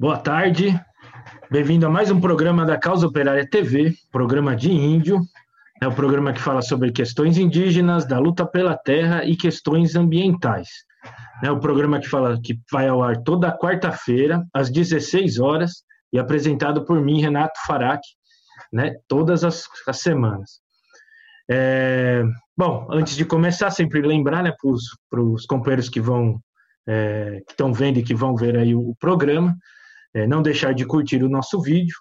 Boa tarde, bem-vindo a mais um programa da Causa Operária TV, programa de índio. É o programa que fala sobre questões indígenas, da luta pela terra e questões ambientais. É o programa que fala que vai ao ar toda quarta-feira, às 16 horas, e apresentado por mim, Renato Farac, né, todas as, as semanas. É, bom, antes de começar, sempre lembrar né, para os companheiros que vão é, que estão vendo e que vão ver aí o programa, é, não deixar de curtir o nosso vídeo,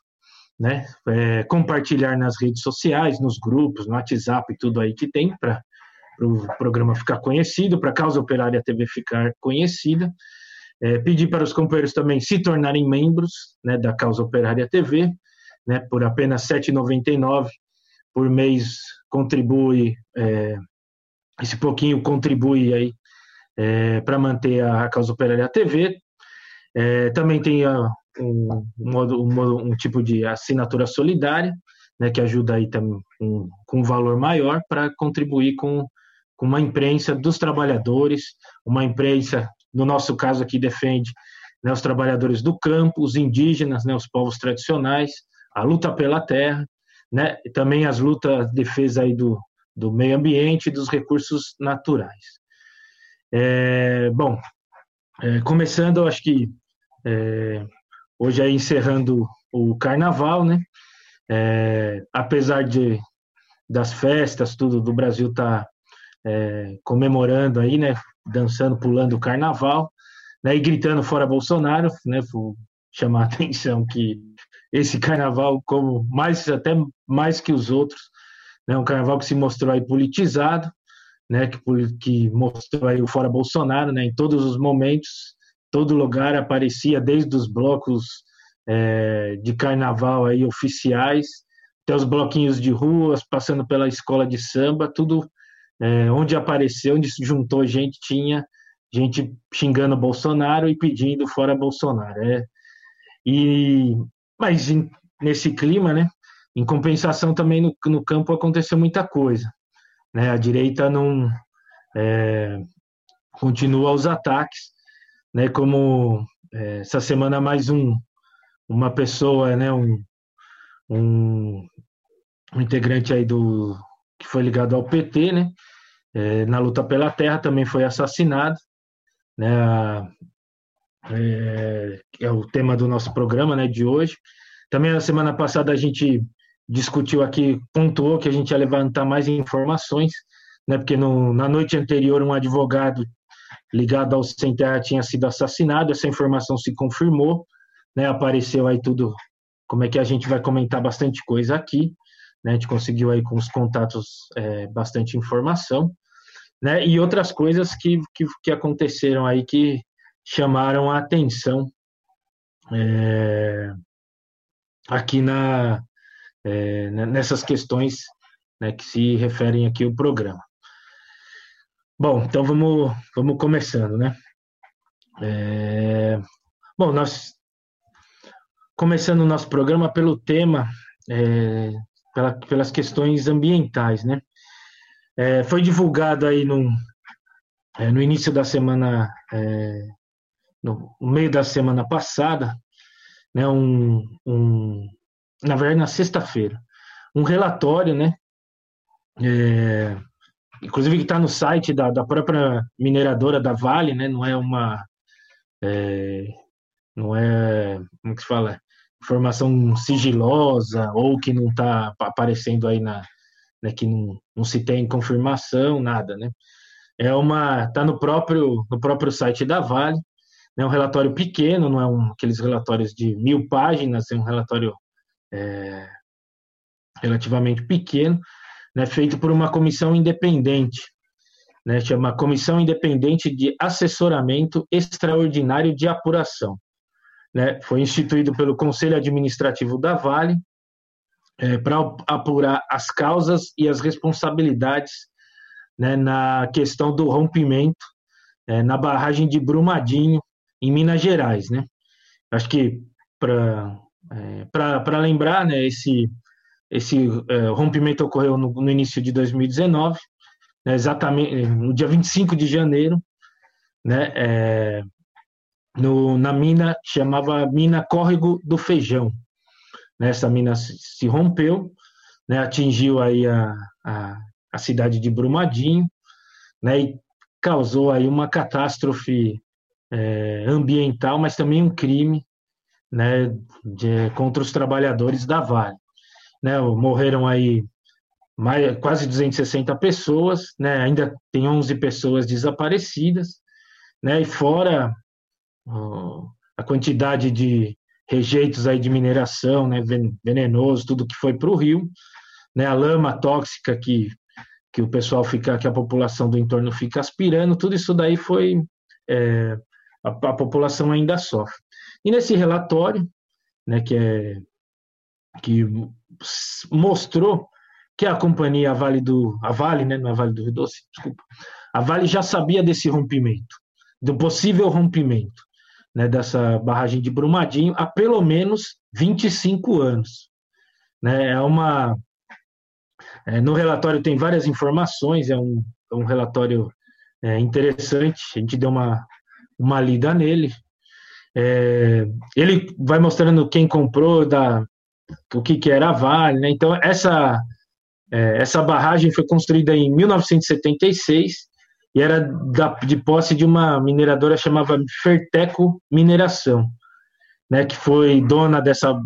né? É, compartilhar nas redes sociais, nos grupos, no WhatsApp e tudo aí que tem para o pro programa ficar conhecido, para a Causa Operária TV ficar conhecida. É, pedir para os companheiros também se tornarem membros né, da Causa Operária TV, né, por apenas R$ 7,99 por mês contribui, é, esse pouquinho contribui aí é, para manter a, a Causa Operária TV. É, também tem a, um, um, um, tipo de assinatura solidária, né, que ajuda aí também com, com um valor maior para contribuir com, com uma imprensa dos trabalhadores, uma imprensa, no nosso caso aqui, defende né, os trabalhadores do campo, os indígenas, né, os povos tradicionais, a luta pela terra, né, e também as lutas, defesa aí do, do meio ambiente e dos recursos naturais. É, bom, é, começando, acho que é, hoje aí encerrando o carnaval, né? É, apesar de das festas, tudo do Brasil tá é, comemorando aí, né? Dançando, pulando o carnaval, né? E gritando fora Bolsonaro, né? Vou chamar a atenção que esse carnaval, como mais até mais que os outros, né? Um carnaval que se mostrou aí politizado, né? Que, que mostrou aí o fora Bolsonaro, né? Em todos os momentos todo lugar aparecia, desde os blocos é, de carnaval aí oficiais, até os bloquinhos de ruas, passando pela escola de samba, tudo é, onde apareceu, onde se juntou gente, tinha gente xingando Bolsonaro e pedindo fora Bolsonaro. É. E, mas em, nesse clima, né, em compensação também no, no campo aconteceu muita coisa. Né, a direita não é, continua os ataques, né, como é, essa semana mais um uma pessoa, né, um, um, um, integrante aí do que foi ligado ao PT, né, é, na luta pela terra também foi assassinado, né, é, é o tema do nosso programa, né, de hoje. Também na semana passada a gente discutiu aqui, pontuou que a gente ia levantar mais informações, né, porque no, na noite anterior um advogado ligado ao Sem Terra tinha sido assassinado, essa informação se confirmou, né, apareceu aí tudo, como é que a gente vai comentar bastante coisa aqui, né, a gente conseguiu aí com os contatos é, bastante informação, né, e outras coisas que, que, que aconteceram aí que chamaram a atenção é, aqui na, é, nessas questões né, que se referem aqui ao programa. Bom, então vamos, vamos começando, né? É... Bom, nós começando o nosso programa pelo tema, é, pela, pelas questões ambientais, né? É, foi divulgado aí no, é, no início da semana, é, no, meio da semana passada, né, um, um na verdade na sexta-feira, um relatório, né, é, inclusive que está no site da, da própria mineradora da Vale, né, não é uma, é, não é, como que se fala, informação sigilosa ou que não está aparecendo aí na, né, que não, não se tem confirmação, nada, né? É uma, está no próprio no próprio site da Vale, é né, um relatório pequeno, não é um, aqueles relatórios de mil páginas, é um relatório é, relativamente pequeno, né, feito por uma comissão independente, né, chama Comissão Independente de Assessoramento Extraordinário de Apuração. Né, foi instituído pelo Conselho Administrativo da Vale é, para apurar as causas e as responsabilidades né, na questão do rompimento é, na barragem de Brumadinho, em Minas Gerais. Né? Acho que para é, lembrar, né, esse, esse é, rompimento ocorreu no, no, início de 2019, né, exatamente no dia 25 de janeiro, né, é, no, na mina chamava Mina Córrego do Feijão. Né, essa mina se, se rompeu, né, atingiu aí a, a, a, cidade de Brumadinho, né, e causou aí uma catástrofe é, ambiental, mas também um crime né, de, contra os trabalhadores da Vale. Né, morreram aí mais, quase 260 pessoas, né, ainda tem 11 pessoas desaparecidas, né, e fora a quantidade de rejeitos aí de mineração, né, venenoso, tudo que foi para o rio, né, a lama tóxica que, que o pessoal fica, que a população do entorno fica aspirando, tudo isso daí foi é, a, a, população ainda sofre. E nesse relatório, né, que é que mostrou que a companhia a Vale do a Vale, né, não é Vale do Rio Doce, desculpa, a Vale já sabia desse rompimento, do possível rompimento né, dessa barragem de Brumadinho há pelo menos 25 anos. Né? É uma, é, no relatório tem várias informações, é um, é um relatório é, interessante, a gente deu uma, uma lida nele. É, ele vai mostrando quem comprou, da, o que, que era a Vale, né? Então, essa, é, essa barragem foi construída em 1976 e era da, de posse de uma mineradora chamada Ferteco Mineração, né, que foi dona dessa,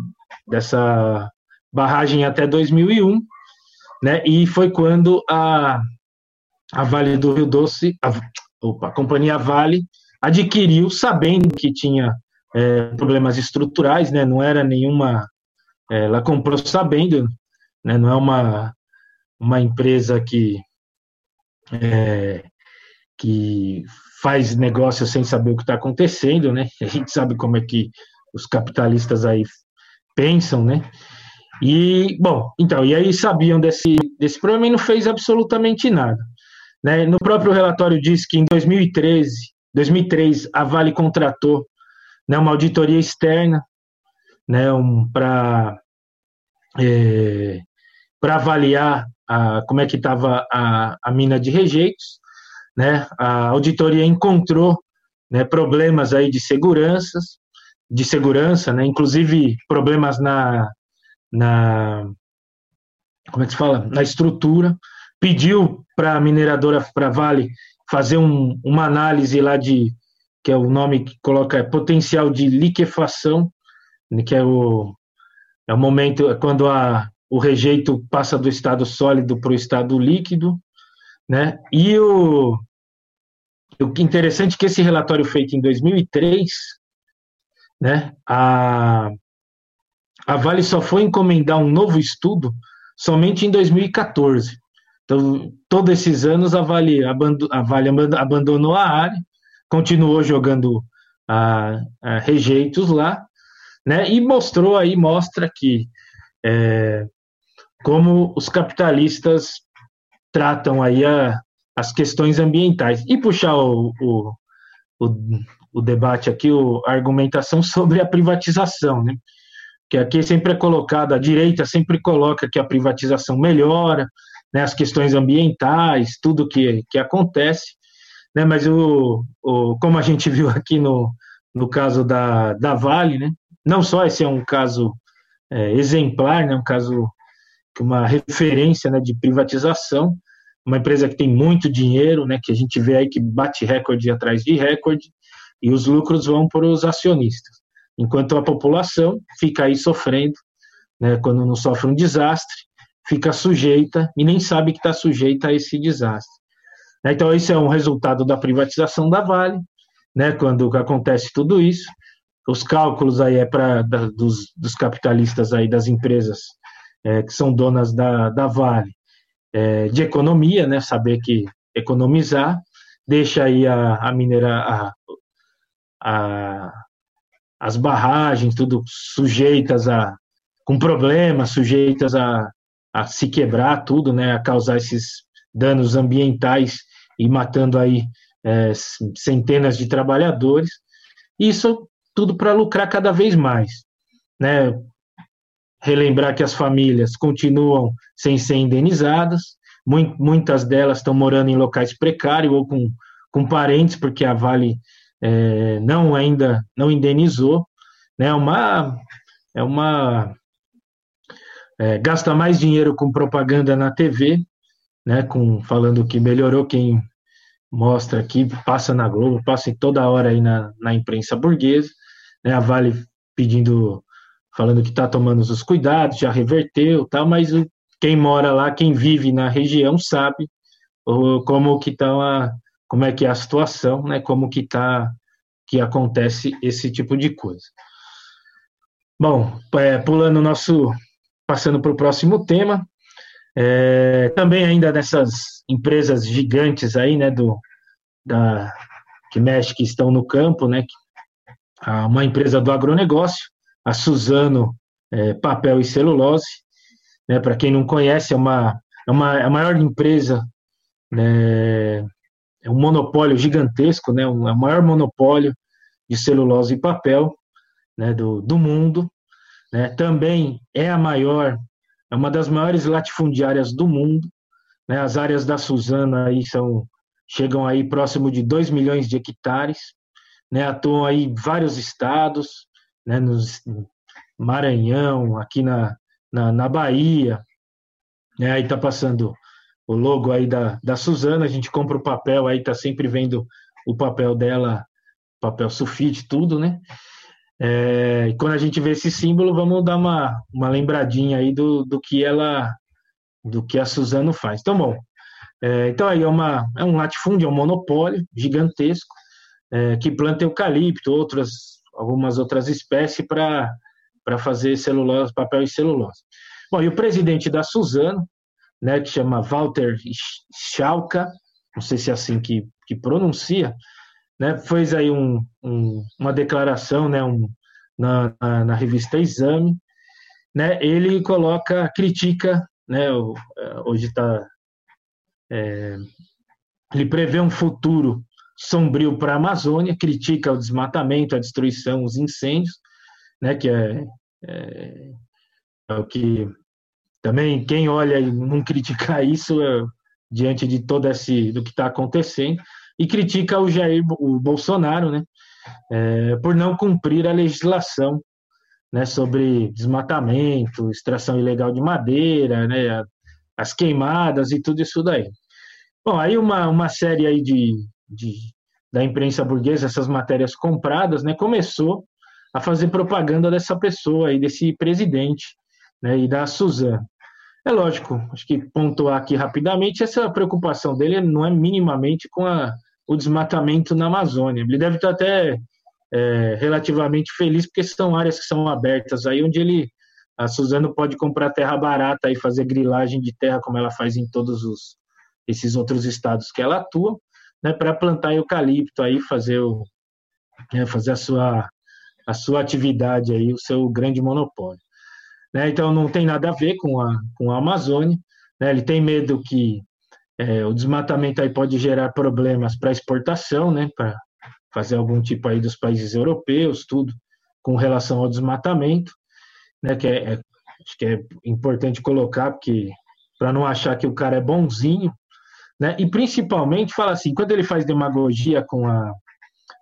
dessa barragem até 2001, né, e foi quando a, a Vale do Rio Doce, a, opa, a companhia Vale, adquiriu, sabendo que tinha é, problemas estruturais, né, não era nenhuma, ela comprou sabendo, né, não é uma, uma empresa que é, que faz negócio sem saber o que está acontecendo, né? A gente sabe como é que os capitalistas aí pensam, né? E, bom, então, e aí sabiam desse, desse problema e não fez absolutamente nada. Né? No próprio relatório diz que em 2013, 2003, a Vale contratou né, uma auditoria externa né, um, para é, para avaliar a, como é que estava a, a mina de rejeitos né? A auditoria encontrou né, problemas aí de seguranças, de segurança, né? Inclusive problemas na, na como é que se fala? Na estrutura. Pediu para a mineradora, para Vale, fazer um, uma análise lá de que é o nome que coloca é potencial de liquefação, que é o é o momento é quando a, o rejeito passa do estado sólido para o estado líquido, né? E o, o que interessante é que esse relatório feito em 2003, né, a, a Vale só foi encomendar um novo estudo somente em 2014. Então, todos esses anos a Vale, a vale abandonou a área, continuou jogando a, a rejeitos lá, né, e mostrou aí, mostra que é, como os capitalistas tratam aí a, as questões ambientais. E puxar o, o, o, o debate aqui, o, a argumentação sobre a privatização, né? Que aqui sempre é colocado, a direita sempre coloca que a privatização melhora, né, as questões ambientais, tudo que, que acontece, né, mas o, o, como a gente viu aqui no, no caso da, da Vale, né, não só esse é um caso é, exemplar, né, um caso, uma referência né, de privatização, uma empresa que tem muito dinheiro, né, que a gente vê aí que bate recorde atrás de recorde, e os lucros vão para os acionistas, enquanto a população fica aí sofrendo, né, quando não sofre um desastre, fica sujeita e nem sabe que está sujeita a esse desastre. Então, esse é um resultado da privatização da Vale, né, quando acontece tudo isso. Os cálculos aí é para dos, dos, capitalistas aí das empresas é, que são donas da, da Vale, é, de economia, né, saber que economizar, deixa aí a, a minera, a, a, as barragens, tudo sujeitas a, com problemas, sujeitas a, a se quebrar tudo, né, a causar esses danos ambientais e matando aí é, centenas de trabalhadores. Isso tudo para lucrar cada vez mais, né? Relembrar que as famílias continuam sem ser indenizadas, muitas delas estão morando em locais precários ou com, com parentes, porque a Vale é, não ainda não indenizou, né? Uma é uma é, gasta mais dinheiro com propaganda na TV, né? Com falando que melhorou quem mostra aqui, passa na Globo, passa em toda hora aí na, na imprensa burguesa, né? A Vale pedindo, falando que está tomando os cuidados, já reverteu, tal, mas quem mora lá, quem vive na região sabe como que tá como é que é a situação, né? Como que tá que acontece esse tipo de coisa. Bom, é, pulando nosso, passando para o próximo tema, é, também ainda nessas empresas gigantes aí, né, do, da, que mexe, que estão no campo, né, uma empresa do agronegócio, a Suzano é, Papel e Celulose, né, para quem não conhece, é uma, é uma é a maior empresa, né, é um monopólio gigantesco, né, um, é o maior monopólio de celulose e papel né, do, do mundo, né, também é a maior é uma das maiores latifundiárias do mundo. Né? As áreas da Suzana aí são, chegam aí próximo de 2 milhões de hectares, né? atuam aí em vários estados, né? nos Maranhão, aqui na, na, na Bahia, né? aí está passando o logo aí da, da Suzana, a gente compra o papel, aí está sempre vendo o papel dela, papel sulfite, tudo, né? É, e quando a gente vê esse símbolo, vamos dar uma, uma lembradinha aí do, do que ela, do que a Suzano faz. Então, bom, é, então aí é, uma, é um latifúndio, é um monopólio gigantesco é, que planta eucalipto, outras, algumas outras espécies para fazer celulose, papel e celulose. Bom, e o presidente da Suzano, né, que chama Walter Schalka, não sei se é assim que, que pronuncia, né, fez aí um, um, uma declaração né, um, na, na, na, revista Exame, né, ele coloca, critica, né, é, hoje está, é, ele prevê um futuro sombrio para a Amazônia, critica o desmatamento, a destruição, os incêndios, né, que é, é, é o que também quem olha e não criticar isso é, diante de todo esse do que está acontecendo e critica o Jair o Bolsonaro, né, é, por não cumprir a legislação né, sobre desmatamento, extração ilegal de madeira, né, as queimadas e tudo isso daí. Bom, aí uma, uma série aí de, de, da imprensa burguesa, essas matérias compradas, né, começou a fazer propaganda dessa pessoa aí, desse presidente, né, e da Suzana. É lógico, acho que pontuar aqui rapidamente, essa preocupação dele não é minimamente com a, o desmatamento na Amazônia. Ele deve estar até é, relativamente feliz, porque são áreas que são abertas aí, onde ele, a Suzano pode comprar terra barata e fazer grilagem de terra, como ela faz em todos os, esses outros estados que ela atua, né, para plantar eucalipto aí, fazer, o, né, fazer a, sua, a sua atividade aí, o seu grande monopólio. Né, então não tem nada a ver com a, com a Amazônia, né, ele tem medo que é, o desmatamento aí pode gerar problemas para exportação, né, para fazer algum tipo aí dos países europeus, tudo com relação ao desmatamento, né, que é, é acho que é importante colocar, porque para não achar que o cara é bonzinho, né, e principalmente fala assim, quando ele faz demagogia com a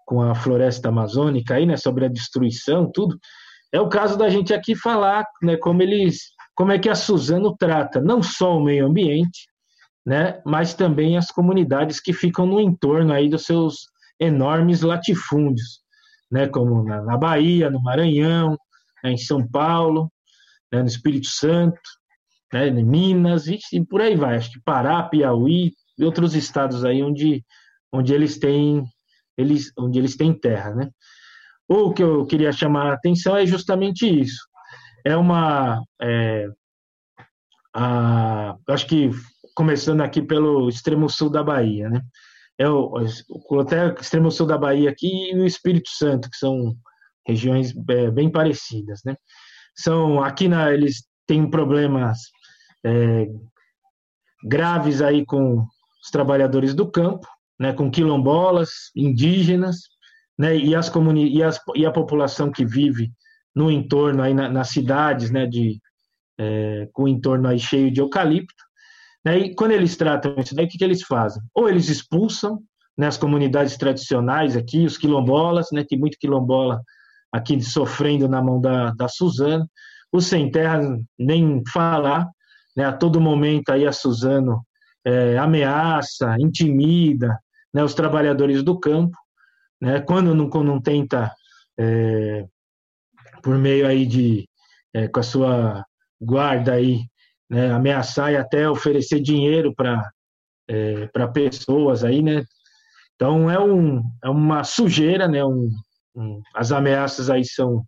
com a floresta amazônica aí, né, sobre a destruição, tudo, é o caso da gente aqui falar, né, como eles, como é que a Suzano trata não só o meio ambiente, né, mas também as comunidades que ficam no entorno aí dos seus enormes latifúndios, né, como na, na Bahia, no Maranhão, né, em São Paulo, né, no Espírito Santo, né, Minas e, e, por aí vai. Acho que Pará, Piauí outros estados aí onde, onde eles têm eles, onde eles têm terra, né? O que eu queria chamar a atenção é justamente isso. É uma, é, a, acho que começando aqui pelo extremo sul da Bahia, né? É o, até extremo sul da Bahia aqui e o Espírito Santo, que são regiões é, bem parecidas, né? São aqui na eles têm problemas é, graves aí com os trabalhadores do campo, né? Com quilombolas, indígenas, né? E as comuni e, as, e a população que vive no entorno aí na, nas cidades, né? De é, com o entorno aí cheio de eucalipto né? E quando eles tratam isso daí, o que, que eles fazem? Ou eles expulsam né, as comunidades tradicionais aqui, os quilombolas, né, tem muito quilombola aqui sofrendo na mão da, da Suzano, os sem terra nem falar, né, a todo momento aí a Suzano é, ameaça, intimida né, os trabalhadores do campo, né, quando não, não tenta, é, por meio aí de, é, com a sua guarda aí, né, ameaçar e até oferecer dinheiro para é, pessoas aí, né? Então é, um, é uma sujeira, né? Um, um, as ameaças aí são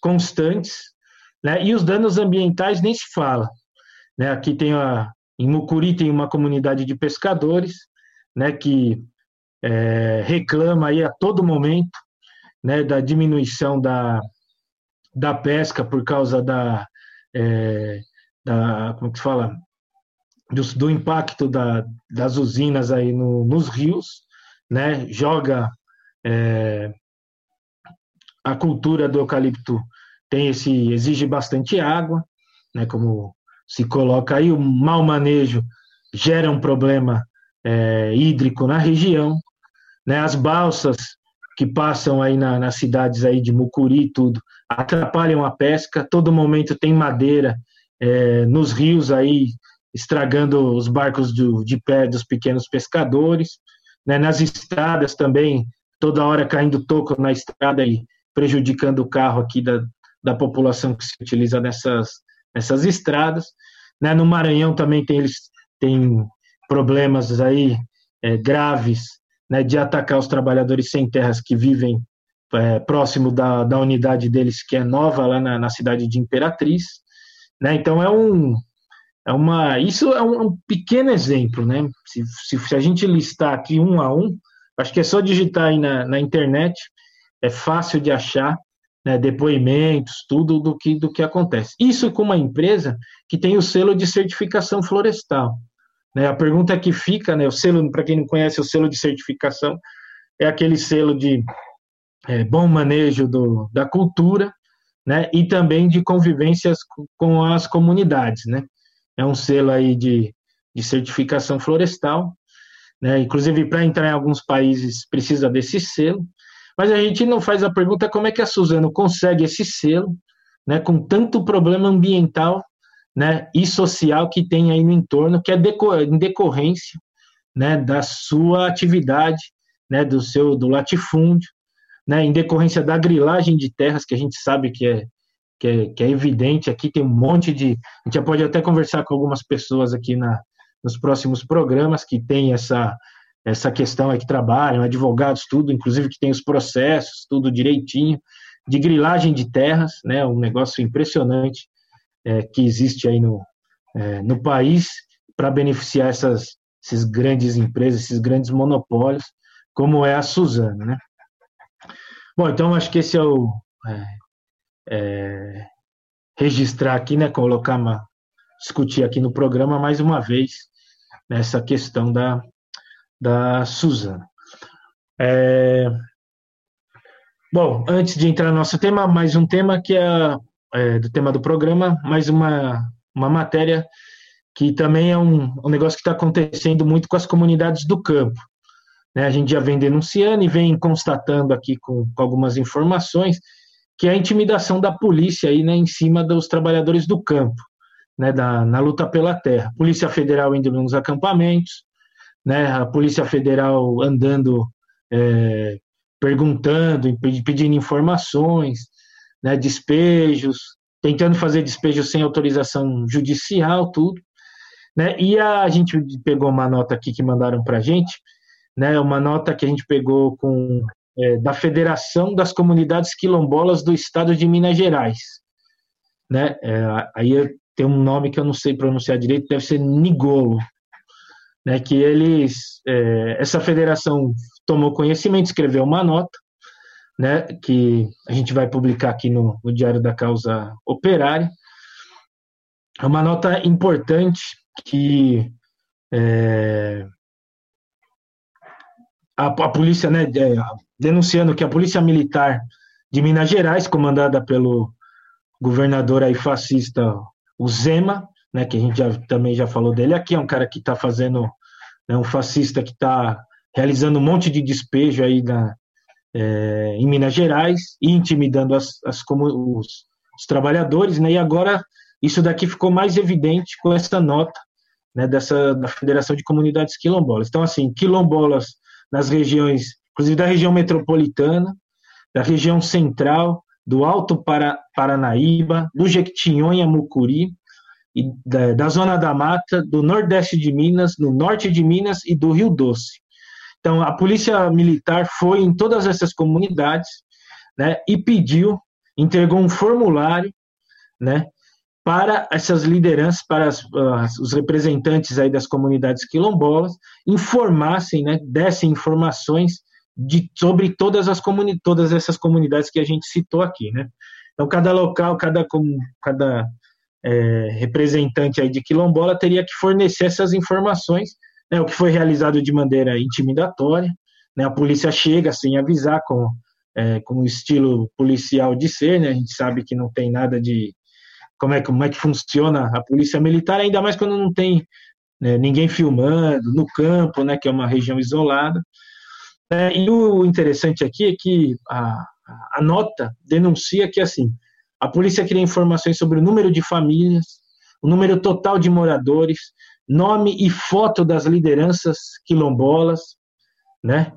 constantes, né? E os danos ambientais nem se fala, né? Aqui tem a em Mucuri tem uma comunidade de pescadores, né? Que é, reclama aí a todo momento, né? Da diminuição da da pesca por causa da é, da como que se fala do, do impacto da, das usinas aí no, nos rios, né? Joga é, a cultura do eucalipto tem esse exige bastante água, né? Como se coloca aí o mau manejo gera um problema é, hídrico na região, né? As balsas que passam aí na, nas cidades aí de Mucuri e tudo atrapalham a pesca. Todo momento tem madeira é, nos rios aí, estragando os barcos do, de pé dos pequenos pescadores, né, nas estradas também, toda hora caindo toco na estrada e prejudicando o carro aqui da, da população que se utiliza nessas, nessas estradas. Né, no Maranhão também tem, eles têm problemas aí é, graves né, de atacar os trabalhadores sem terras que vivem é, próximo da, da unidade deles, que é nova, lá na, na cidade de Imperatriz. Né? Então é um é uma isso é um, um pequeno exemplo, né? Se, se, se, a gente listar aqui um a um, acho que é só digitar aí na, na internet, é fácil de achar né, depoimentos, tudo do que do que acontece. Isso com uma empresa que tem o selo de certificação florestal. Né? A pergunta que fica, né, o selo para quem não conhece o selo de certificação é aquele selo de é, bom manejo do, da cultura né, e também de convivências com as comunidades, né. É um selo aí de, de certificação florestal, né, inclusive para entrar em alguns países precisa desse selo, mas a gente não faz a pergunta como é que a Suzano consegue esse selo, né, com tanto problema ambiental, né, e social que tem aí no entorno, que é em decorrência, né, da sua atividade, né, do seu do latifúndio, né, em decorrência da grilagem de terras, que a gente sabe que é, que é, que é evidente, aqui tem um monte de. A gente já pode até conversar com algumas pessoas aqui na, nos próximos programas que tem essa, essa questão aí que trabalham, advogados, tudo, inclusive que tem os processos, tudo direitinho, de grilagem de terras, né, um negócio impressionante é, que existe aí no, é, no país para beneficiar essas, esses grandes empresas, esses grandes monopólios, como é a Suzana, né? Bom, então acho que esse é o. É, é, registrar aqui, né? Colocar uma. discutir aqui no programa mais uma vez nessa questão da, da Suzana. É... Bom, antes de entrar no nosso tema, mais um tema que é, é do tema do programa, mais uma, uma matéria que também é um, um negócio que está acontecendo muito com as comunidades do campo. Né? A gente já vem denunciando e vem constatando aqui com, com algumas informações que é a intimidação da polícia aí, né, em cima dos trabalhadores do campo, né, da, na luta pela terra. Polícia Federal indo nos acampamentos, né, a Polícia Federal andando é, perguntando, pedindo informações, né, despejos, tentando fazer despejos sem autorização judicial, tudo. Né? E a, a gente pegou uma nota aqui que mandaram para a gente, né, uma nota que a gente pegou com é, da Federação das Comunidades Quilombolas do Estado de Minas Gerais. Né? É, aí tem um nome que eu não sei pronunciar direito, deve ser Nigolo. Né, que eles, é, essa federação tomou conhecimento, escreveu uma nota, né, que a gente vai publicar aqui no, no Diário da Causa Operária. É uma nota importante que é, a, a, polícia, né, é, denunciando que a polícia militar de Minas Gerais, comandada pelo governador aí fascista, o Zema, né, que a gente já, também já falou dele aqui, é um cara que está fazendo, né, um fascista que está realizando um monte de despejo aí na, é, em Minas Gerais e intimidando as, as como, os, os, trabalhadores, né, e agora isso daqui ficou mais evidente com essa nota né, dessa, da Federação de Comunidades Quilombolas. Então, assim, quilombolas nas regiões, inclusive da região metropolitana, da região central, do Alto Paranaíba, do Jequitinhonha, Mucuri, e da, da, Zona da Mata, do Nordeste de Minas, no Norte de Minas e do Rio Doce. Então, a Polícia Militar foi em todas essas comunidades né, e pediu, entregou um formulário né, para essas lideranças, para as, os representantes aí das comunidades quilombolas, informassem, né, dessem informações de, sobre todas, as comuni todas essas comunidades que a gente citou aqui. Né. Então, cada local, cada, cada é, representante aí de quilombola teria que fornecer essas informações né, o que foi realizado de maneira intimidatória. Né, a polícia chega sem avisar, com, é, com o estilo policial de ser, né, a gente sabe que não tem nada de. Como é, como é que funciona a polícia militar, ainda mais quando não tem né, ninguém filmando, no campo, né, que é uma região isolada. É, e o interessante aqui é que a, a nota denuncia que, assim, a polícia queria informações sobre o número de famílias, o número total de moradores, nome e foto das lideranças quilombolas, né?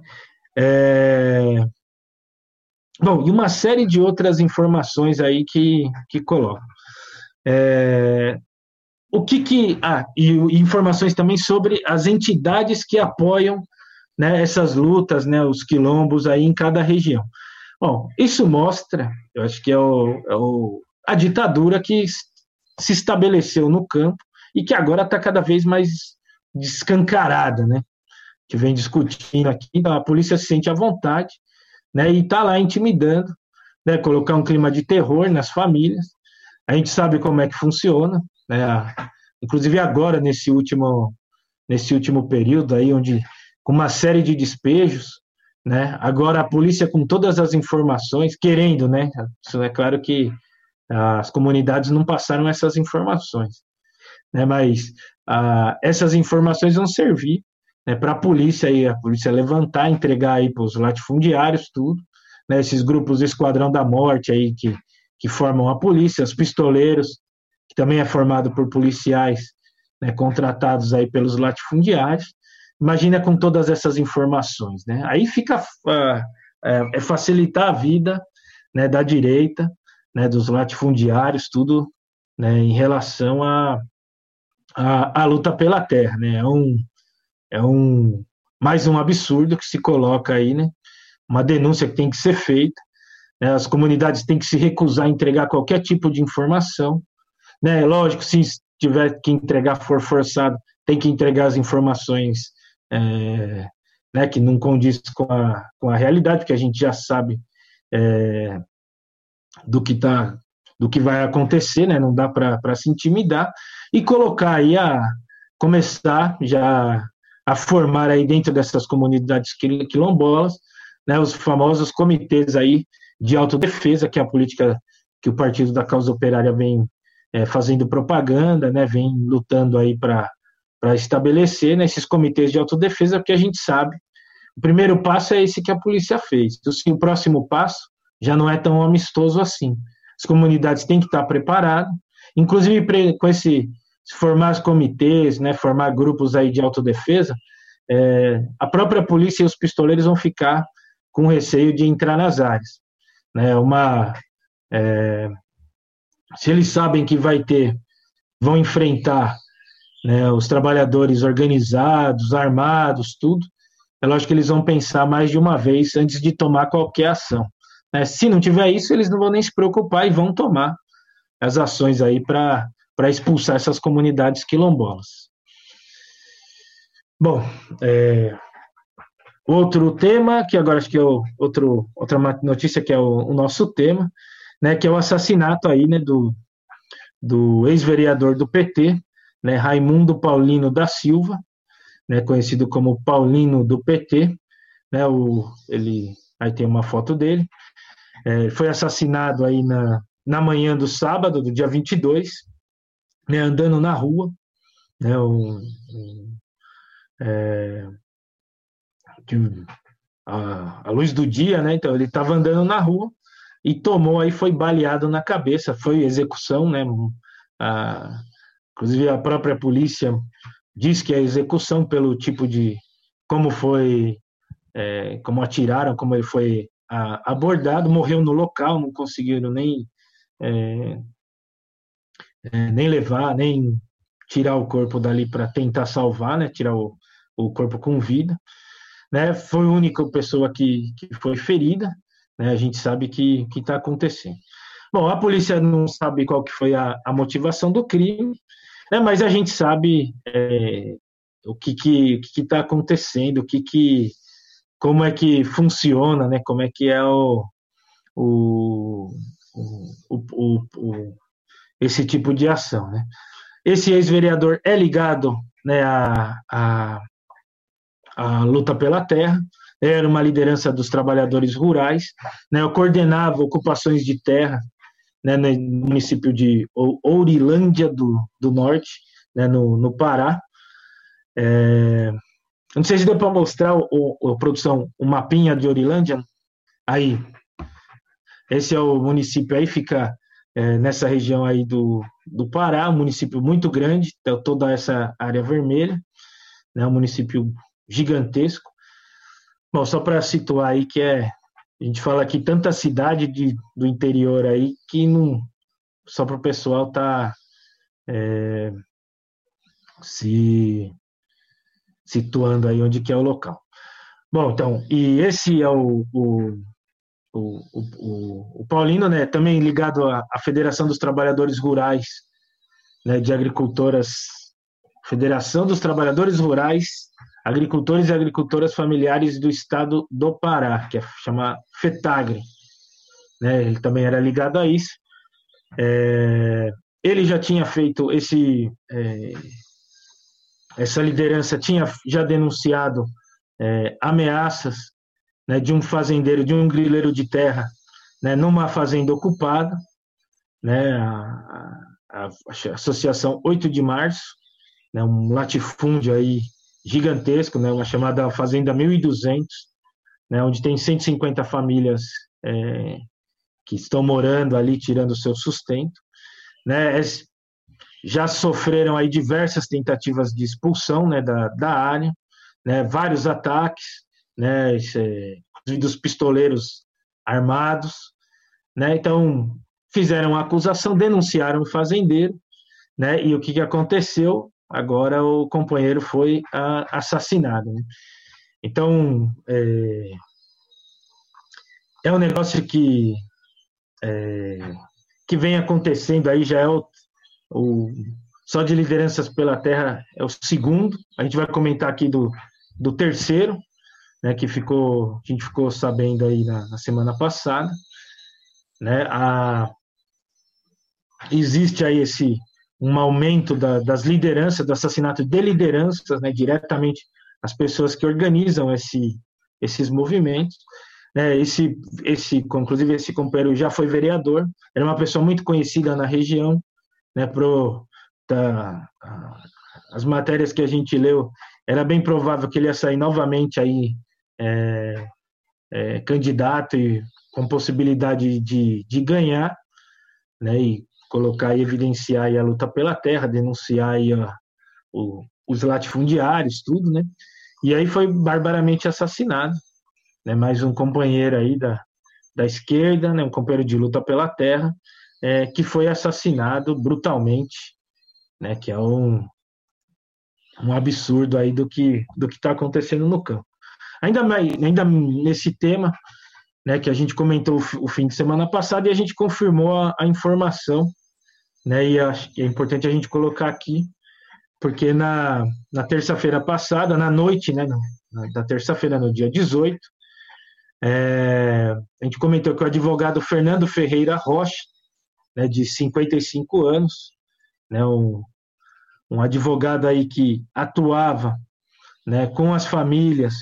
É... Bom, e uma série de outras informações aí que, que colocam. É... O que que... Ah, e, e, informações também sobre as entidades que apoiam né, essas lutas, né, os quilombos aí em cada região. Bom, isso mostra, eu acho que é, o, é o, a ditadura que se estabeleceu no campo e que agora está cada vez mais descancarada, né? Que vem discutindo aqui, então a polícia se sente à vontade, né? E está lá intimidando, né? Colocar um clima de terror nas famílias. A gente sabe como é que funciona, né? Inclusive agora nesse último nesse último período aí, onde com uma série de despejos, né? Agora a polícia com todas as informações, querendo, né? Isso é claro que as comunidades não passaram essas informações né? Mas ah, essas informações vão servir né, para a polícia aí, a polícia levantar, entregar aí para os latifundiários tudo, né? Esses grupos Esquadrão da Morte aí que que formam a polícia, os pistoleiros que também é formado por policiais né, contratados aí pelos latifundiários. Imagina com todas essas informações, né? Aí fica uh, é, facilitar a vida né, da direita, né, dos latifundiários, tudo né, em relação a, a, a luta pela terra, né? É um, é um mais um absurdo que se coloca aí, né? Uma denúncia que tem que ser feita. Né? As comunidades têm que se recusar a entregar qualquer tipo de informação, né? Lógico, se tiver que entregar for forçado, tem que entregar as informações, é, né? Que não condiz com a, com a realidade, porque a gente já sabe é, do que tá, do que vai acontecer, né? Não dá para se intimidar e colocar aí a, começar já a formar aí dentro dessas comunidades quilombolas, né, os famosos comitês aí de autodefesa, que é a política que o Partido da Causa Operária vem é, fazendo propaganda, né, vem lutando aí para estabelecer nesses né, comitês de autodefesa, porque a gente sabe, o primeiro passo é esse que a polícia fez. Então, o próximo passo já não é tão amistoso assim. As comunidades têm que estar preparadas, inclusive com esse formar os comitês, né, formar grupos aí de autodefesa, é, a própria polícia e os pistoleiros vão ficar com receio de entrar nas áreas. Né, uma, é, se eles sabem que vai ter, vão enfrentar né, os trabalhadores organizados, armados, tudo, é lógico que eles vão pensar mais de uma vez antes de tomar qualquer ação. Né? Se não tiver isso, eles não vão nem se preocupar e vão tomar as ações aí para expulsar essas comunidades quilombolas. Bom, é, outro tema, que agora acho que é o, outro, outra notícia que é o, o, nosso tema, né, que é o assassinato aí, né, do, do ex-vereador do PT, né, Raimundo Paulino da Silva, né, conhecido como Paulino do PT, né, o, ele, aí tem uma foto dele, é, foi assassinado aí na, na manhã do sábado, do dia 22, né, andando na rua, né, é, a, a, luz do dia, né, então ele estava andando na rua e tomou aí, foi baleado na cabeça, foi execução, né, inclusive a própria polícia diz que é execução pelo tipo de, como foi, é, como atiraram, como ele foi a, abordado, morreu no local, não conseguiram nem é, é, nem levar, nem tirar o corpo dali para tentar salvar, né, tirar o, o corpo com vida. Né, foi a única pessoa que, que foi ferida, né, a gente sabe que está acontecendo. Bom, a polícia não sabe qual que foi a, a motivação do crime, né, mas a gente sabe é, o que que está acontecendo, o que que, como é que funciona, né, como é que é o, o, o, o, o esse tipo de ação. Né? Esse ex-vereador é ligado né, à, à, luta pela terra, era uma liderança dos trabalhadores rurais, né, eu coordenava ocupações de terra né, no município de Ourilândia do, do Norte, né, no, no Pará. É, não sei se deu para mostrar o, o, produção, o mapinha de Ourilândia. Aí, esse é o município aí, fica é, nessa região aí do, do Pará, um município muito grande, toda essa área vermelha, né, um município gigantesco. Bom, só para situar aí que é, a gente fala aqui tanta cidade de, do interior aí que não, só para o pessoal tá é, se situando aí onde que é o local. Bom, então, e esse é o, o o, o, Paulino, né, também ligado à, à Federação dos Trabalhadores Rurais, né, de Agricultoras, Federação dos Trabalhadores Rurais, Agricultores e Agricultoras Familiares do Estado do Pará, que é chama FETAGRE. Né, ele também era ligado a isso. É, ele já tinha feito esse. É, essa liderança tinha já denunciado é, ameaças né, de um fazendeiro, de um grileiro de terra, né, numa fazenda ocupada, né, a, a, a Associação 8 de Março, né, um latifúndio aí gigantesco, né, uma chamada Fazenda 1200, né, onde tem 150 famílias é, que estão morando ali, tirando o seu sustento. Né, já sofreram aí diversas tentativas de expulsão né, da, da área, né, vários ataques, né, dos pistoleiros armados, né, então fizeram a acusação, denunciaram o fazendeiro, né, e o que, que aconteceu? Agora o companheiro foi a, assassinado. Né? Então, é, é um negócio que, é, que vem acontecendo aí, já é o, o, só de lideranças pela terra é o segundo, a gente vai comentar aqui do, do terceiro, né, que ficou, a gente ficou sabendo aí na, na semana passada, né, a, existe aí esse um aumento da, das lideranças, do assassinato de lideranças, né, diretamente as pessoas que organizam esse, esses movimentos. Né, esse, esse, inclusive, esse companheiro já foi vereador, era uma pessoa muito conhecida na região, né, pro, da, as matérias que a gente leu, era bem provável que ele ia sair novamente aí é, é, candidato e com possibilidade de, de ganhar, né, e colocar e evidenciar a luta pela terra, denunciar a, o, os latifundiários, tudo, né? E aí foi barbaramente assassinado, né? Mais um companheiro aí da, da esquerda, né? Um companheiro de luta pela terra, é, que foi assassinado brutalmente, né? Que é um, um absurdo aí do que do que está acontecendo no campo. Ainda mais, ainda nesse tema, né? Que a gente comentou o fim de semana passado e a gente confirmou a, a informação né? E acho que é importante a gente colocar aqui, porque na, na terça-feira passada, na noite, né, na, da terça-feira, no dia 18, é, a gente comentou que o advogado Fernando Ferreira Rocha, né, de 55 anos, né, um, um advogado aí que atuava né, com as famílias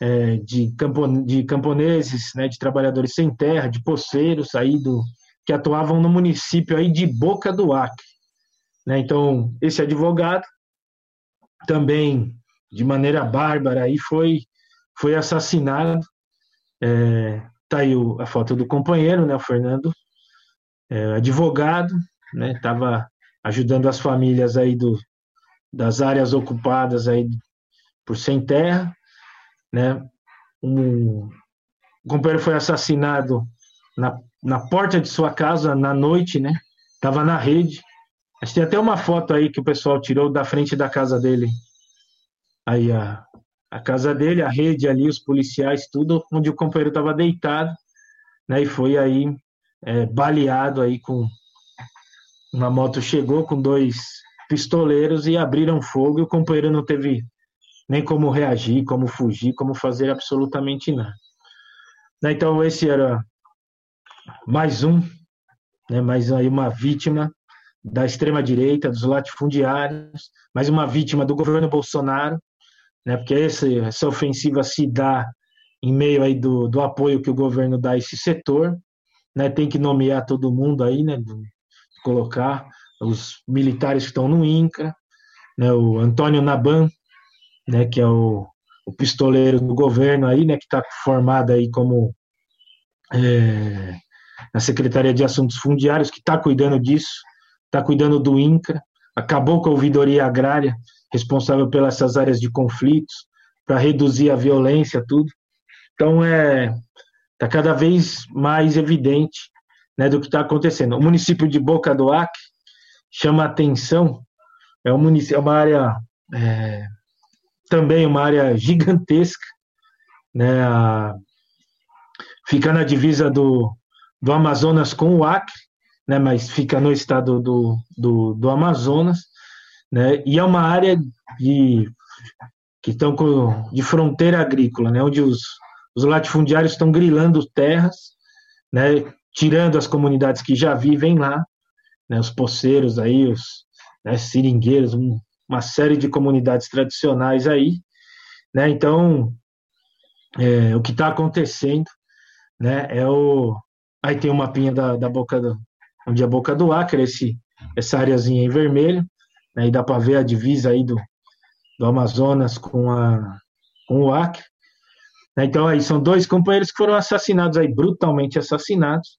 é, de, campo, de camponeses, né, de trabalhadores sem terra, de poceiros aí do, que atuavam no município aí de Boca do Acre. Né? Então, esse advogado também, de maneira bárbara, aí foi, foi assassinado. É, tá aí o, a foto do companheiro, né, o Fernando, é, advogado, né, estava ajudando as famílias aí do, das áreas ocupadas aí por sem terra, né, um, o companheiro foi assassinado na na porta de sua casa na noite, né? Tava na rede. Acho que tem até uma foto aí que o pessoal tirou da frente da casa dele. Aí a, a casa dele, a rede ali, os policiais, tudo, onde o companheiro estava deitado, né? E foi aí é, baleado aí com uma moto chegou com dois pistoleiros e abriram fogo e o companheiro não teve nem como reagir, como fugir, como fazer absolutamente nada. Né, então esse era mais um, né, mais aí uma vítima da extrema-direita, dos latifundiários, mais uma vítima do governo Bolsonaro, né, porque essa, essa ofensiva se dá em meio aí do, do apoio que o governo dá a esse setor, né, tem que nomear todo mundo aí, né, colocar os militares que estão no INCRA, né, o Antônio Naban, né, que é o, o pistoleiro do governo aí, né, que está formado aí como é, na Secretaria de Assuntos Fundiários, que está cuidando disso, está cuidando do INCRA, acabou com a ouvidoria agrária, responsável pelas essas áreas de conflitos, para reduzir a violência, tudo. Então, é está cada vez mais evidente né, do que está acontecendo. O município de Boca do Acre chama atenção, é, um município, é uma área, é, também uma área gigantesca, né, a, fica na divisa do, do Amazonas com o Acre, né, mas fica no estado do, do, do Amazonas, né, e é uma área de, que estão com, de fronteira agrícola, né, onde os, os latifundiários estão grilando terras, né, tirando as comunidades que já vivem lá, né, os poceiros aí, os né, seringueiros, um, uma série de comunidades tradicionais aí, né, então é, o que está acontecendo, né, é o Aí tem o mapinha da, da boca do, onde a boca do Acre, esse, essa areazinha em vermelho, aí né, dá para ver a divisa aí do, do Amazonas com, a, com o Acre. Né, então aí são dois companheiros que foram assassinados aí, brutalmente assassinados.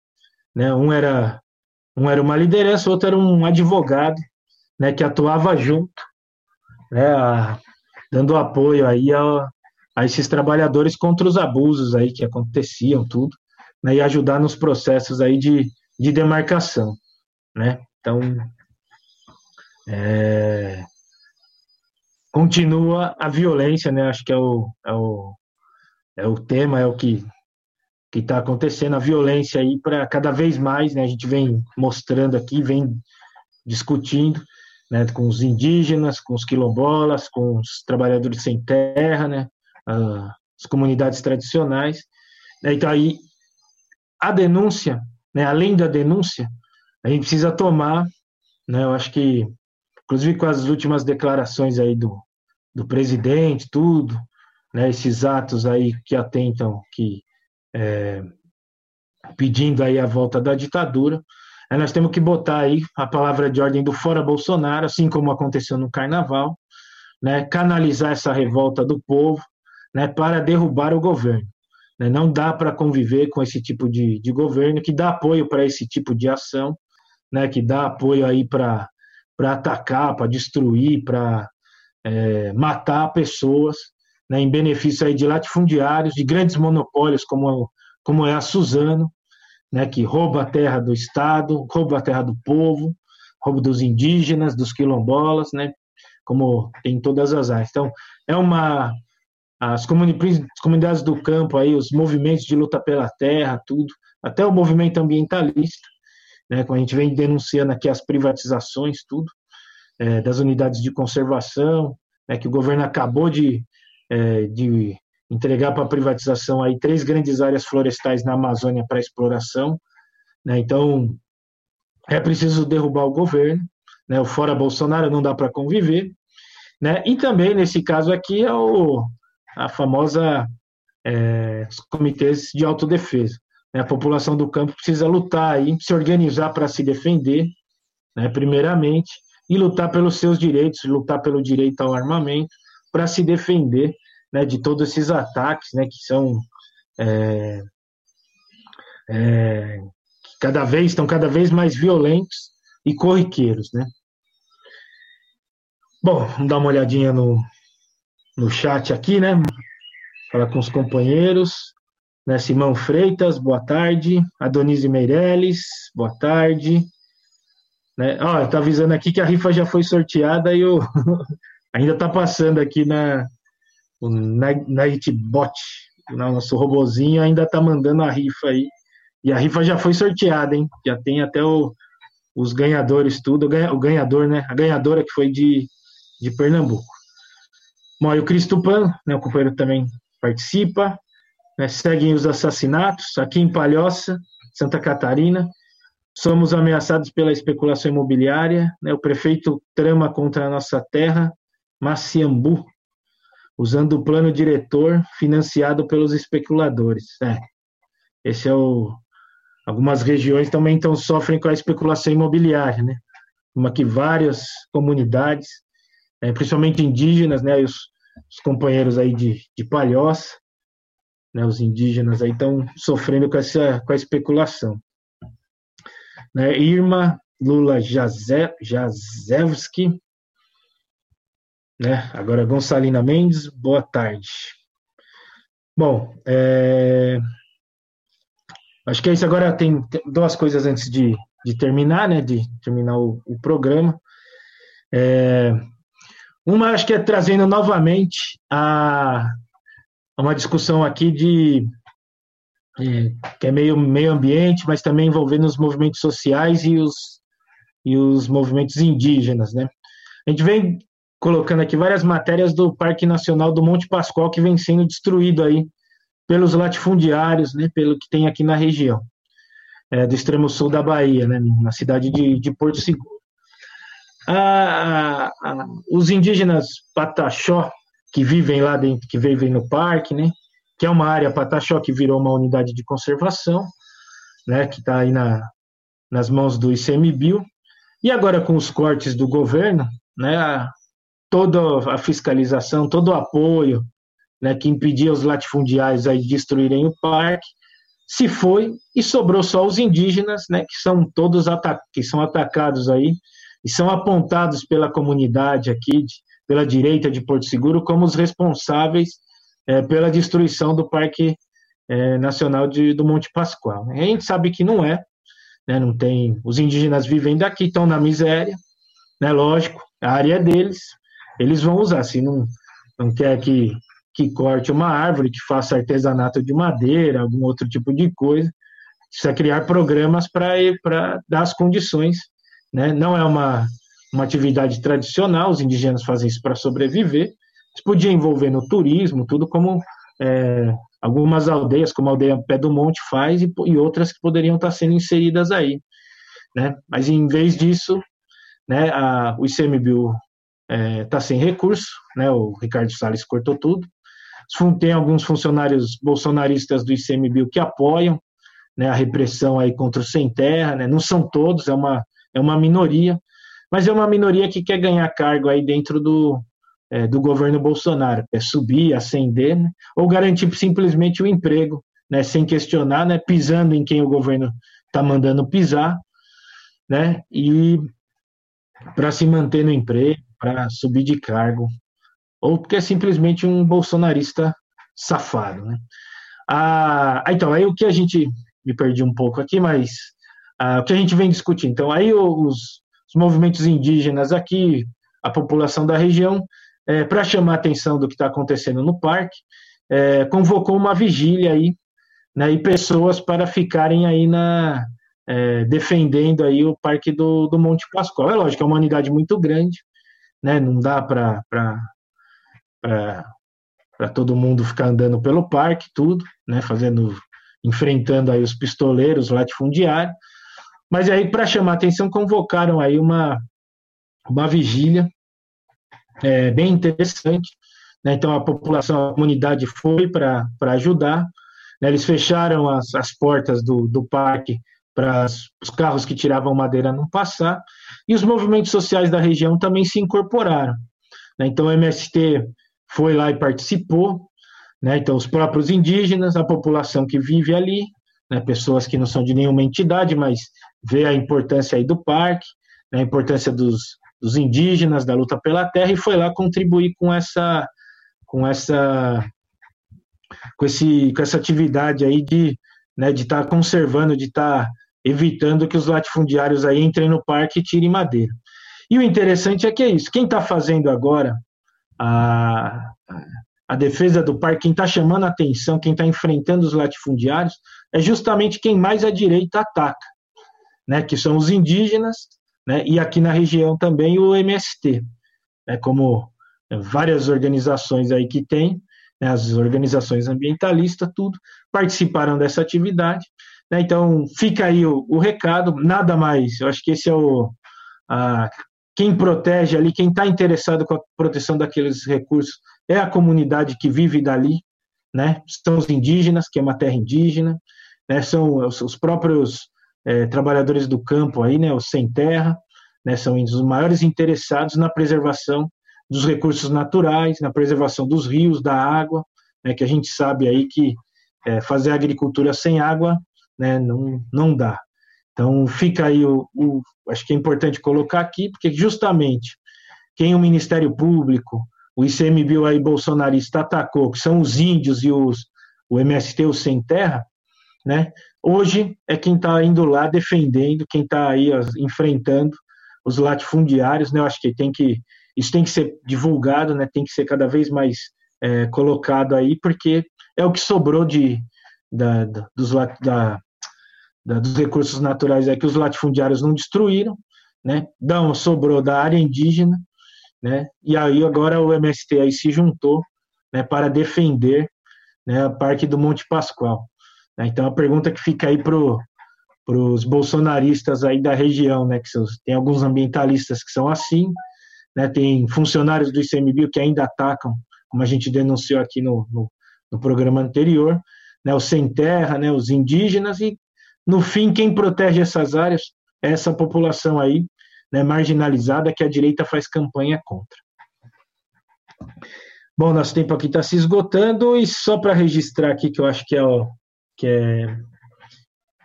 Né, um era um era uma liderança, outro era um advogado, né, que atuava junto, né, a, dando apoio aí a, a esses trabalhadores contra os abusos aí que aconteciam, tudo né, e ajudar nos processos aí de, de demarcação, né? Então, é, continua a violência, né? Acho que é o, é o, é o tema, é o que que está acontecendo, a violência aí para cada vez mais, né? A gente vem mostrando aqui, vem discutindo, né? Com os indígenas, com os quilombolas, com os trabalhadores sem terra, né? As comunidades tradicionais. Né? Então aí a denúncia, né, além da denúncia, a gente precisa tomar né? Eu acho que, inclusive com as últimas declarações aí do, do presidente, tudo, né? Esses atos aí que atentam, que é, pedindo aí a volta da ditadura, aí nós temos que botar aí a palavra de ordem do fora Bolsonaro, assim como aconteceu no Carnaval, né? Canalizar essa revolta do povo, né? Para derrubar o governo. Né? Não dá para conviver com esse tipo de, de governo que dá apoio para esse tipo de ação, né? que dá apoio aí para atacar, para destruir, para é, matar pessoas, né? em benefício aí de latifundiários, de grandes monopólios como, como é a Suzano, né? que rouba a terra do Estado, rouba a terra do povo, rouba dos indígenas, dos quilombolas, né? como tem todas as áreas. Então, é uma as comunidades do campo aí, os movimentos de luta pela terra, tudo, até o movimento ambientalista, né, como a gente vem denunciando aqui as privatizações, tudo, é, das unidades de conservação, né, que o governo acabou de, é, de entregar para privatização aí três grandes áreas florestais na Amazônia para exploração, né, então é preciso derrubar o governo, né, o fora Bolsonaro não dá para conviver, né, e também nesse caso aqui é o a famosa é, comitês de autodefesa. Né? A população do campo precisa lutar aí, se organizar para se defender, né, primeiramente, e lutar pelos seus direitos, lutar pelo direito ao armamento, para se defender né, de todos esses ataques né, que são é, é, que cada vez estão cada vez mais violentos e corriqueiros, né? Bom, vamos dar uma olhadinha no, no chat aqui, né? Falar com os companheiros. Né? Simão Freitas, boa tarde. Adonise Meirelles, boa tarde. Né? Ó, tá avisando aqui que a rifa já foi sorteada e o ainda tá passando aqui na o Nightbot, né? nosso robozinho ainda tá mandando a rifa aí. E a rifa já foi sorteada, hein? Já tem até o, os ganhadores, tudo. O ganhador, né? A ganhadora que foi de, de Pernambuco. Bom, e o Cristupan, né, o companheiro também participa, né, seguem os assassinatos aqui em Palhoça, Santa Catarina. Somos ameaçados pela especulação imobiliária, né, o prefeito trama contra a nossa terra, Maciambu, usando o plano diretor financiado pelos especuladores. É, esse é o. Algumas regiões também então sofrem com a especulação imobiliária, né? Uma que várias comunidades é, principalmente indígenas, né, os, os, companheiros aí de, de Palhoça, né, os indígenas aí estão sofrendo com essa com a especulação. Né, Irma Lula Jaze, Jazewski, né, agora Gonçalina Mendes, boa tarde. Bom, é, acho que é isso agora tem, duas coisas antes de, de terminar, né, de terminar o, o programa. É, uma, acho que é trazendo novamente a, uma discussão aqui de é, que é meio meio ambiente, mas também envolvendo os movimentos sociais e os, e os movimentos indígenas, né? A gente vem colocando aqui várias matérias do Parque Nacional do Monte Pascoal que vem sendo destruído aí pelos latifundiários, né? Pelo que tem aqui na região é, do extremo sul da Bahia, né? Na cidade de, de Porto Seguro a, a, os indígenas Pataxó, que vivem lá dentro, que vivem no parque, né, que é uma área Pataxó que virou uma unidade de conservação, né, que está aí na, nas mãos do ICMBio, e agora com os cortes do governo, né, toda a fiscalização, todo o apoio né, que impedia os latifundiários aí de destruírem o parque, se foi e sobrou só os indígenas, né, que são todos que são atacados aí e são apontados pela comunidade aqui, pela direita de Porto Seguro, como os responsáveis é, pela destruição do Parque é, Nacional de, do Monte Pascoal. A gente sabe que não é, né, não tem. Os indígenas vivem daqui, estão na miséria, né, lógico, a área é deles, eles vão usar. Se não, não quer que, que corte uma árvore, que faça artesanato de madeira, algum outro tipo de coisa, precisa criar programas para dar as condições né? Não é uma, uma atividade tradicional, os indígenas fazem isso para sobreviver. Isso podia envolver no turismo, tudo como é, algumas aldeias, como a aldeia Pé do Monte faz, e, e outras que poderiam estar sendo inseridas aí. Né? Mas em vez disso, né, a, o ICMBio está é, tá sem recurso, né, o Ricardo Salles cortou tudo. Tem alguns funcionários bolsonaristas do ICMBio que apoiam né, a repressão aí contra o sem terra, né, não são todos, é uma, é uma minoria, mas é uma minoria que quer ganhar cargo aí dentro do, é, do governo Bolsonaro, é subir, ascender, né, ou garantir simplesmente o emprego, né, sem questionar, né, pisando em quem o governo está mandando pisar, né, e para se manter no emprego, para subir de cargo, ou porque é simplesmente um bolsonarista safado, né. Ah, então, aí o que a gente, me perdi um pouco aqui, mas ah, o que a gente vem discutindo, então, aí os, os movimentos indígenas aqui, a população da região, é, para chamar a atenção do que está acontecendo no parque, é, convocou uma vigília aí, né, e pessoas para ficarem aí na, é, defendendo aí o parque do, do Monte Pascoal. É lógico, é uma unidade muito grande, né, não dá para para todo mundo ficar andando pelo parque, tudo, né, fazendo, enfrentando aí os pistoleiros, latifundiários, mas aí para chamar atenção convocaram aí uma uma vigília é, bem interessante. Né? Então, a população, a comunidade foi para ajudar. Né? Eles fecharam as, as portas do, do parque para os carros que tiravam madeira não passar. E os movimentos sociais da região também se incorporaram. Né? Então, o MST foi lá e participou. Né? Então, os próprios indígenas, a população que vive ali, né? pessoas que não são de nenhuma entidade, mas vê a importância aí do parque, né? a importância dos, dos indígenas, da luta pela terra, e foi lá contribuir com essa, com essa, com esse, com essa atividade aí de, né, de estar tá conservando, de estar tá evitando que os latifundiários aí entrem no parque e tirem madeira. E o interessante é que é isso. Quem está fazendo agora a, a defesa do parque, quem está chamando a atenção, quem está enfrentando os latifundiários, é justamente quem mais a direita ataca, né, que são os indígenas né, e aqui na região também o MST, né, como várias organizações aí que tem, né, as organizações ambientalistas, tudo, participaram dessa atividade. Né, então, fica aí o, o, recado, nada mais, eu acho que esse é o. A, quem protege ali, quem está interessado com a proteção daqueles recursos é a comunidade que vive dali, né? São os indígenas, que é uma terra indígena, né? São os, os próprios é, trabalhadores do campo aí, né, os sem terra, né, são os maiores interessados na preservação dos recursos naturais, na preservação dos rios, da água, né, que a gente sabe aí que é, fazer agricultura sem água né, não, não dá. Então fica aí o, o, acho que é importante colocar aqui, porque justamente quem o Ministério Público, o ICMBio aí bolsonarista atacou, que são os índios e os, o MST, os sem terra, né? Hoje é quem está indo lá defendendo, quem está aí ó, enfrentando os latifundiários, né? Eu acho que tem que isso tem que ser divulgado, né? Tem que ser cada vez mais é, colocado aí, porque é o que sobrou de da, da, dos, da, da, dos recursos naturais é que os latifundiários não destruíram, né? Dão, sobrou da área indígena, né? E aí agora o MST aí se juntou, né? Para defender, né? O Parque do Monte Pascoal. Né? Então, a pergunta que fica aí para os bolsonaristas aí da região, né, que são, tem alguns ambientalistas que são assim, né, tem funcionários do ICMBio que ainda atacam, como a gente denunciou aqui no, no, no programa anterior, né, os sem terra, né, os indígenas, e no fim quem protege essas áreas é essa população aí, né, marginalizada, que a direita faz campanha contra. Bom, nosso tempo aqui está se esgotando, e só para registrar aqui, que eu acho que é o, que é,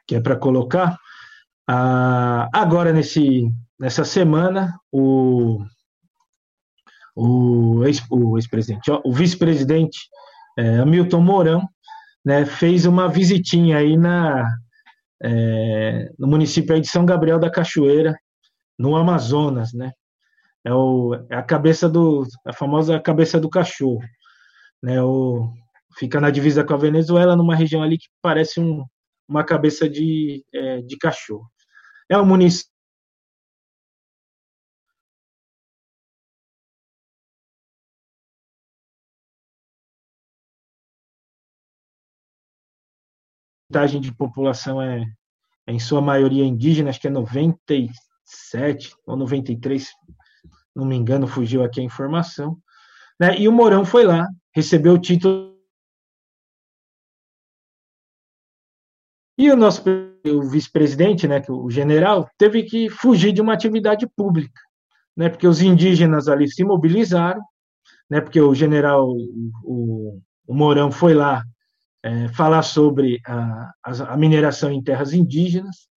que é para colocar. Ah, agora, nesse, nessa semana, o, o, ex, o ex-presidente, o vice-presidente é, Hamilton Mourão, né, fez uma visitinha aí na, é, no município de São Gabriel da Cachoeira, no Amazonas, né? É, o, é a cabeça do, a famosa cabeça do cachorro, né? O, fica na divisa com a Venezuela, numa região ali que parece um, uma cabeça de, é, de cachorro. É um município de população é, é, em sua maioria indígena, acho que é 97%, 97 ou 93, não me engano, fugiu aqui a informação. Né? E o Mourão foi lá, recebeu o título. E o nosso vice-presidente, né, o general, teve que fugir de uma atividade pública, né, porque os indígenas ali se mobilizaram, né, porque o general, o, o foi lá é, falar sobre a, a, mineração em terras indígenas,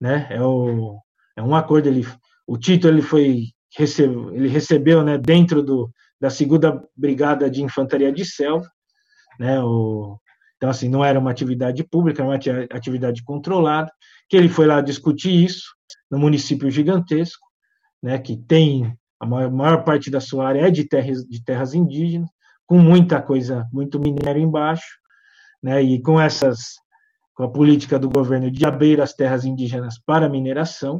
né, é, o, é um acordo, ele, o título ele foi, recebeu, ele recebeu, né, dentro do, da segunda brigada de infantaria de selva, né, o, então assim não era uma atividade pública, era uma atividade controlada, que ele foi lá discutir isso no município gigantesco, né, que tem a maior, maior parte da sua área é de terras, de terras indígenas, com muita coisa, muito minério embaixo, né, e com essas com a política do governo de abrir as terras indígenas para mineração,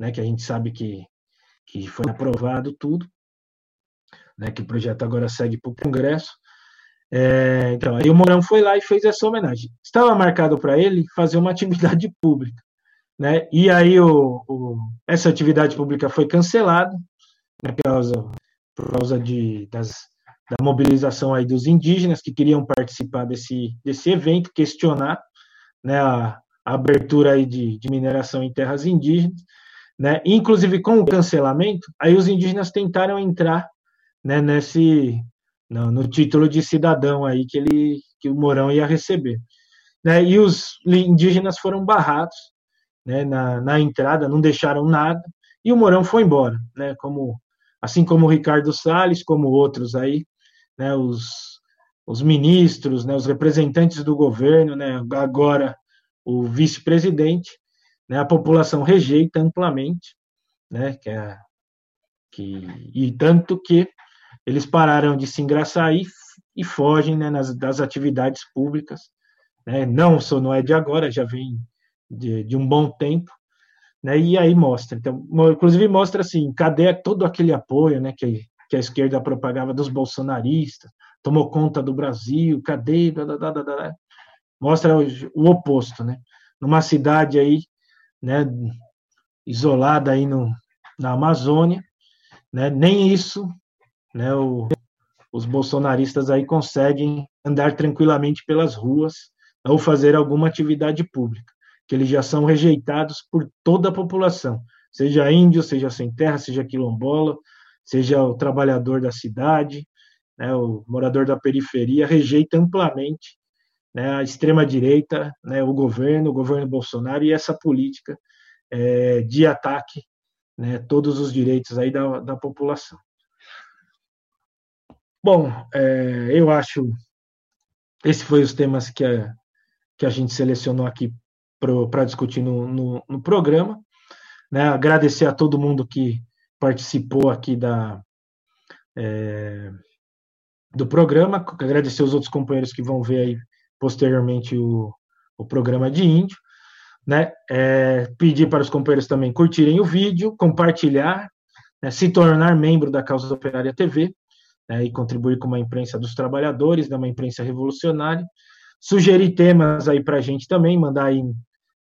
né, que a gente sabe que, que foi aprovado tudo, né, que o projeto agora segue para o Congresso. É, então, aí o Mourão foi lá e fez essa homenagem. Estava marcado para ele fazer uma atividade pública, né? E aí o, o, essa atividade pública foi cancelada né, por causa, por causa de, das, da mobilização aí dos indígenas que queriam participar desse, desse evento, questionar né, a, a abertura aí de, de mineração em terras indígenas. Né? Inclusive, com o cancelamento, aí os indígenas tentaram entrar né, nesse no, no, título de cidadão aí que ele que o Mourão ia receber. Né? E os indígenas foram barrados né, na, na entrada, não deixaram nada, e o Mourão foi embora, né? Como assim como o Ricardo Salles, como outros aí, né, os, os ministros, né, os representantes do governo, né, agora o vice-presidente, né, a população rejeita amplamente, né, que, é, que e tanto que eles pararam de se engraçar e, e fogem né, nas, das atividades públicas, né, não só não é de agora, já vem de, de um bom tempo, né, e aí mostra, então, inclusive mostra assim, cadê todo aquele apoio, né, que, que a esquerda propagava dos bolsonaristas, tomou conta do Brasil, cadê, mostra o, o oposto, né, numa cidade aí né, isolada aí no, na Amazônia, né, nem isso, né, o, os bolsonaristas aí conseguem andar tranquilamente pelas ruas ou fazer alguma atividade pública, que eles já são rejeitados por toda a população, seja índio, seja sem terra, seja quilombola, seja o trabalhador da cidade, né, o morador da periferia, rejeita amplamente né, a extrema-direita, né, o governo, o governo Bolsonaro e essa política é, de ataque né, todos os direitos aí da, da população. Bom, é, eu acho esse foi os temas que a, que a gente selecionou aqui para discutir no, no, no programa. Né, agradecer a todo mundo que participou aqui da, é, do programa, agradecer os outros companheiros que vão ver aí posteriormente o, o programa de índio, né? É, pedir para os companheiros também curtirem o vídeo, compartilhar, né? se tornar membro da Causa Operária TV né? e contribuir com uma imprensa dos trabalhadores, né? uma imprensa revolucionária. Sugerir temas aí para a gente também, mandar aí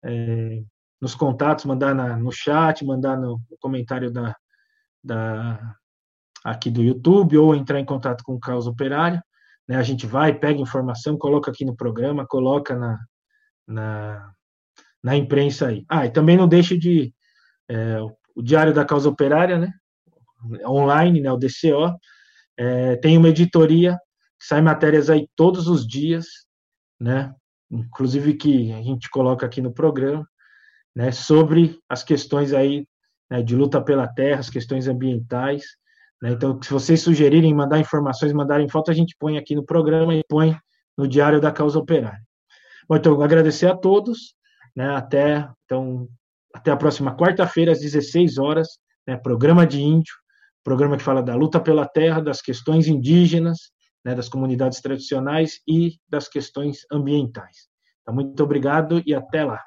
é, nos contatos, mandar na, no chat, mandar no, comentário da, da, aqui do YouTube ou entrar em contato com o Causa Operária. Né? A gente vai, pega informação, coloca aqui no programa, coloca na, na, na imprensa aí. Ah, e também não deixe de é, o Diário da Causa Operária, né? Online, né? O DCO, é, tem uma editoria que sai matérias aí todos os dias, né? Inclusive que a gente coloca aqui no programa, né? Sobre as questões aí né, de luta pela terra, as questões ambientais, né? Então, se vocês sugerirem mandar informações, mandarem foto, a gente põe aqui no programa e põe no Diário da Causa Operária. Bom, então, agradecer a todos, né? Até, então, até a próxima quarta-feira, às 16 horas, né? Programa de Índio, programa que fala da luta pela terra, das questões indígenas, né? das comunidades tradicionais e das questões ambientais. Então, muito obrigado e até lá.